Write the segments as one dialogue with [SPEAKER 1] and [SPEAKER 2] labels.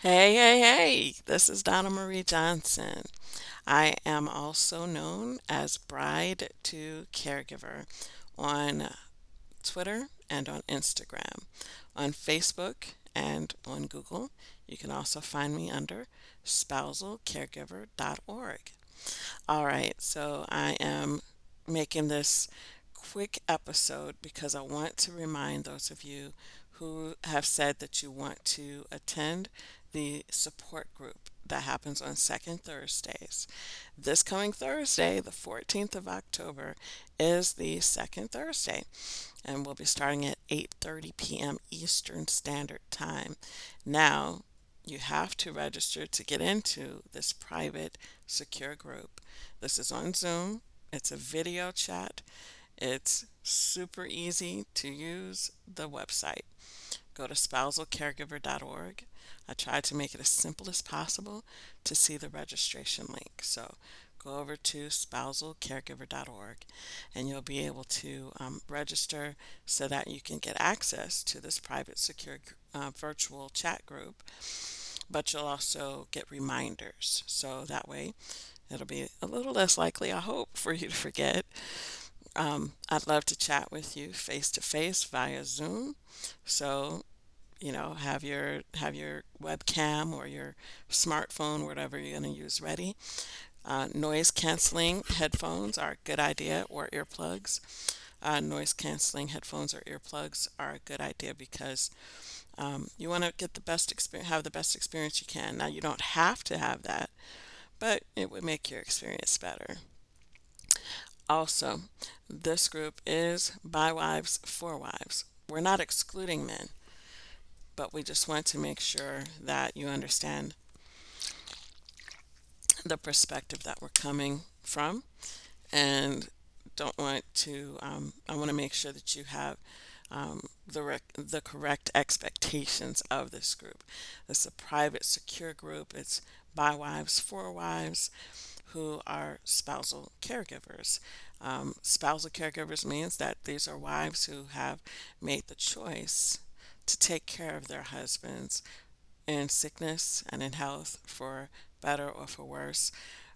[SPEAKER 1] Hey, hey, hey, this is Donna Marie Johnson. I am also known as Bride to Caregiver on Twitter and on Instagram, on Facebook and on Google. You can also find me under spousalcaregiver.org. All right, so I am making this quick episode because I want to remind those of you who have said that you want to attend the support group that happens on second Thursdays. This coming Thursday, the 14th of October, is the second Thursday, and we'll be starting at 8:30 p.m. Eastern Standard Time. Now, you have to register to get into this private secure group. This is on Zoom. It's a video chat. It's super easy to use the website. Go to spousalcaregiver.org. I tried to make it as simple as possible to see the registration link. So go over to spousalcaregiver.org and you'll be able to um, register so that you can get access to this private secure uh, virtual chat group. But you'll also get reminders. So that way it'll be a little less likely, I hope, for you to forget. Um, I'd love to chat with you face to face via Zoom. So you know have your have your webcam or your smartphone whatever you're going to use ready. Uh, noise canceling headphones are a good idea or earplugs. Uh, noise canceling headphones or earplugs are a good idea because um, you want to get the best experience have the best experience you can. Now you don't have to have that but it would make your experience better also this group is by wives for wives. We're not excluding men but we just want to make sure that you understand the perspective that we're coming from and don't want to um, i want to make sure that you have um, the, rec- the correct expectations of this group. It's a private secure group. It's by wives for wives who are spousal caregivers um, spousal caregivers means that these are wives who have made the choice to take care of their husbands in sickness and in health for better or for worse.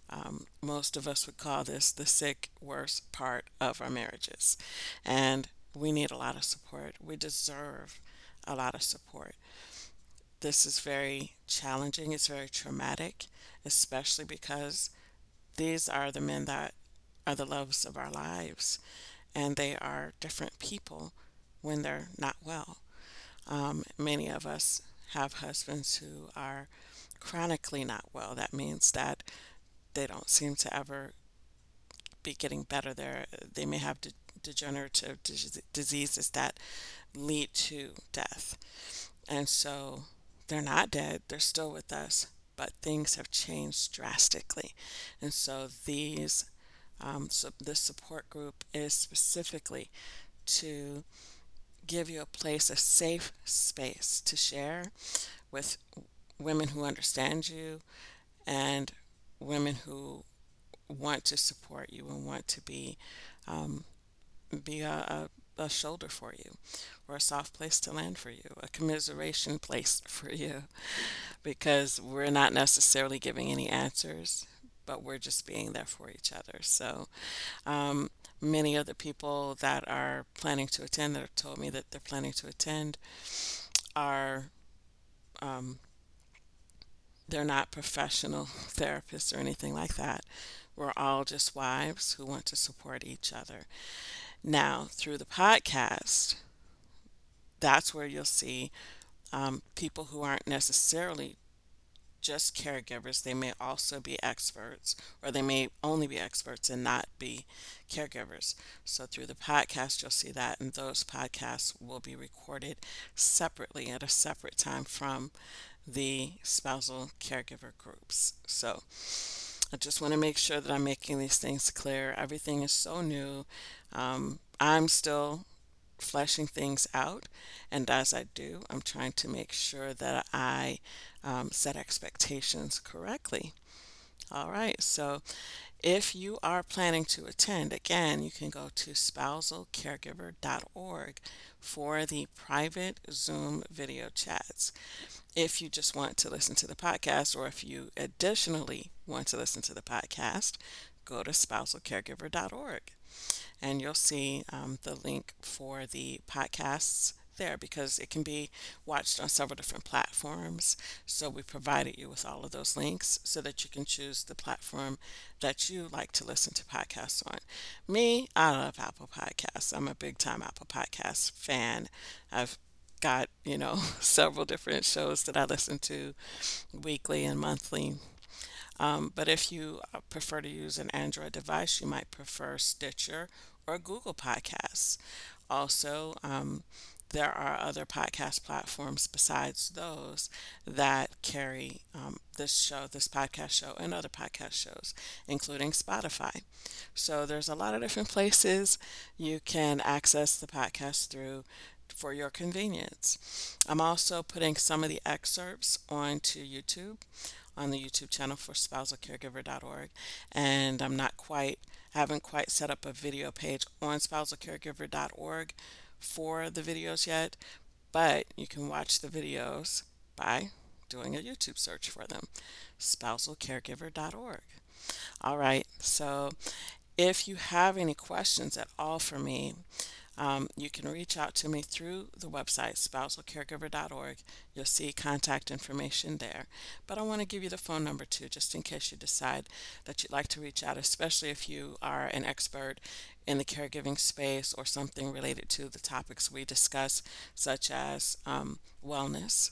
[SPEAKER 1] Um, most of us would call this the sick, worse part of our marriages. And we need a lot of support. We deserve a lot of support. This is very challenging, it's very traumatic, especially because these are the men that are the loves of our lives, and they are different people when they're not well. Um, many of us have husbands who are chronically not well. That means that they don't seem to ever be getting better. There, they may have de- degenerative diseases that lead to death, and so they're not dead. They're still with us, but things have changed drastically, and so these. Um, so this support group is specifically to give you a place, a safe space to share with women who understand you and women who want to support you and want to be um, be a, a, a shoulder for you or a soft place to land for you, a commiseration place for you, because we're not necessarily giving any answers, but we're just being there for each other. So, um, many of the people that are planning to attend that have told me that they're planning to attend are um, they're not professional therapists or anything like that. We're all just wives who want to support each other. Now, through the podcast, that's where you'll see um, people who aren't necessarily just caregivers. They may also be experts, or they may only be experts and not be caregivers. So, through the podcast, you'll see that, and those podcasts will be recorded separately at a separate time from the spousal caregiver groups. So, I just want to make sure that I'm making these things clear. Everything is so new. Um, I'm still fleshing things out. And as I do, I'm trying to make sure that I um, set expectations correctly All right, so if you are planning to attend, again, you can go to spousalcaregiver.org for the private Zoom video chats. If you just want to listen to the podcast, or if you additionally want to listen to the podcast, go to spousalcaregiver.org and you'll see um, the link for the podcasts there because it can be watched on several different platforms. So we provided you with all of those links so that you can choose the platform that you like to listen to podcasts on. Me, I love Apple Podcasts. I'm a big time Apple Podcast fan. I've got, you know, several different shows that I listen to weekly and monthly. Um, but if you uh, prefer to use an Android device, you might prefer Stitcher or Google Podcasts. Also, um, there are other podcast platforms besides those that carry um, this show, this podcast show, and other podcast shows, including Spotify. So there's a lot of different places you can access the podcast through for your convenience. I'm also putting some of the excerpts onto YouTube on the YouTube channel for spousalcaregiver.org, and I'm not quite haven't quite set up a video page on spousalcaregiver.org for the videos yet, but you can watch the videos by doing a YouTube search for them, spousalcaregiver.org. All right, so if you have any questions at all for me, um, you can reach out to me through the website, spousalcaregiver.org. You'll see contact information there. But I want to give you the phone number too, just in case you decide that you'd like to reach out, especially if you are an expert in the caregiving space or something related to the topics we discuss, such as um, wellness,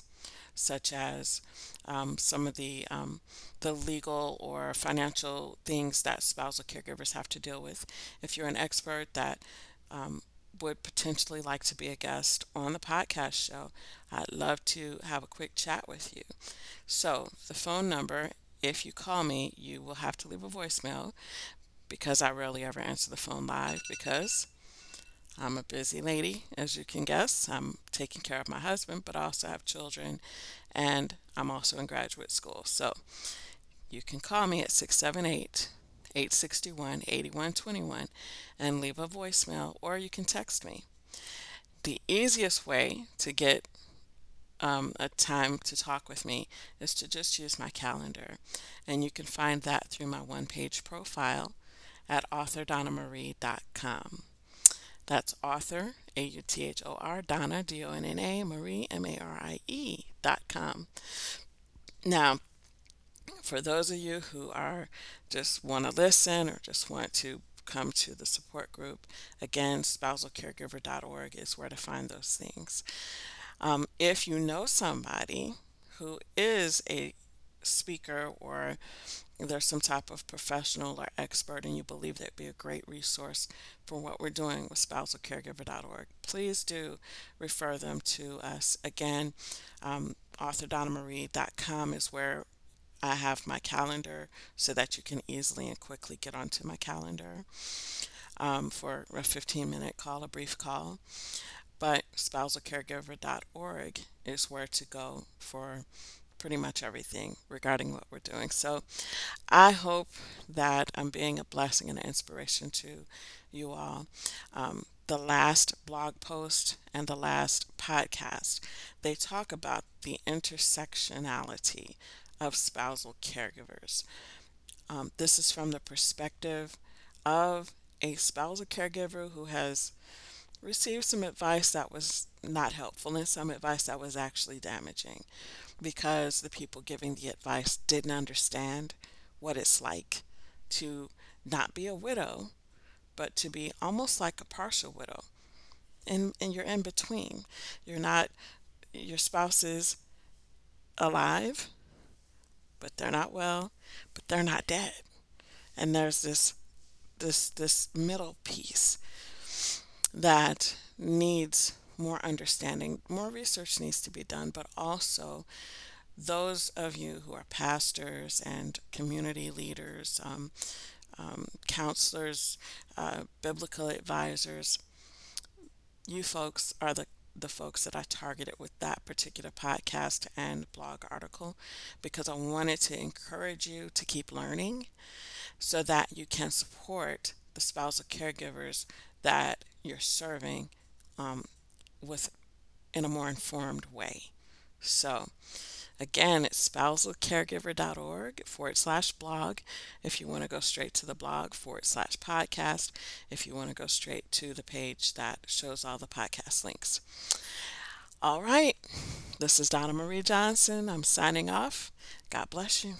[SPEAKER 1] such as um, some of the um, the legal or financial things that spousal caregivers have to deal with. If you're an expert that um, would potentially like to be a guest on the podcast show, I'd love to have a quick chat with you. So, the phone number, if you call me, you will have to leave a voicemail because I rarely ever answer the phone live because I'm a busy lady, as you can guess. I'm taking care of my husband, but I also have children, and I'm also in graduate school. So, you can call me at 678 861 8121 and leave a voicemail, or you can text me. The easiest way to get um, a time to talk with me is to just use my calendar. And you can find that through my one page profile at authordonnamarie.com. That's author, A U T H O R, Donna, D O N N A, Marie, M A R I E, dot com. Now, for those of you who are just want to listen or just want to come to the support group, again, spousalcaregiver.org is where to find those things. Um, if you know somebody who is a speaker or there's some type of professional or expert and you believe that'd be a great resource for what we're doing with spousalcaregiver.org, please do refer them to us. Again, um, authordonnamarie.com is where I have my calendar so that you can easily and quickly get onto my calendar um, for a 15 minute call, a brief call. But spousalcaregiver.org is where to go for pretty much everything regarding what we're doing. So I hope that I'm being a blessing and an inspiration to you all. Um, the last blog post and the last podcast, they talk about the intersectionality of spousal caregivers. Um, this is from the perspective of a spousal caregiver who has received some advice that was not helpful and some advice that was actually damaging because the people giving the advice didn't understand what it's like to not be a widow, but to be almost like a partial widow. And, and you're in between. You're not, your spouse is alive, but they're not well, but they're not dead. And there's this this this middle piece that needs more understanding. More research needs to be done, but also those of you who are pastors and community leaders, um, um, counselors, uh, biblical advisors, you folks are the the folks that I targeted with that particular podcast and blog article because I wanted to encourage you to keep learning so that you can support the spousal caregivers that you're serving um, with in a more informed way. So, again, it's spousalcaregiver.org forward slash blog if you want to go straight to the blog forward slash podcast if you want to go straight to the page that shows all the podcast links. All right, this is Donna Marie Johnson. I'm signing off. God bless you.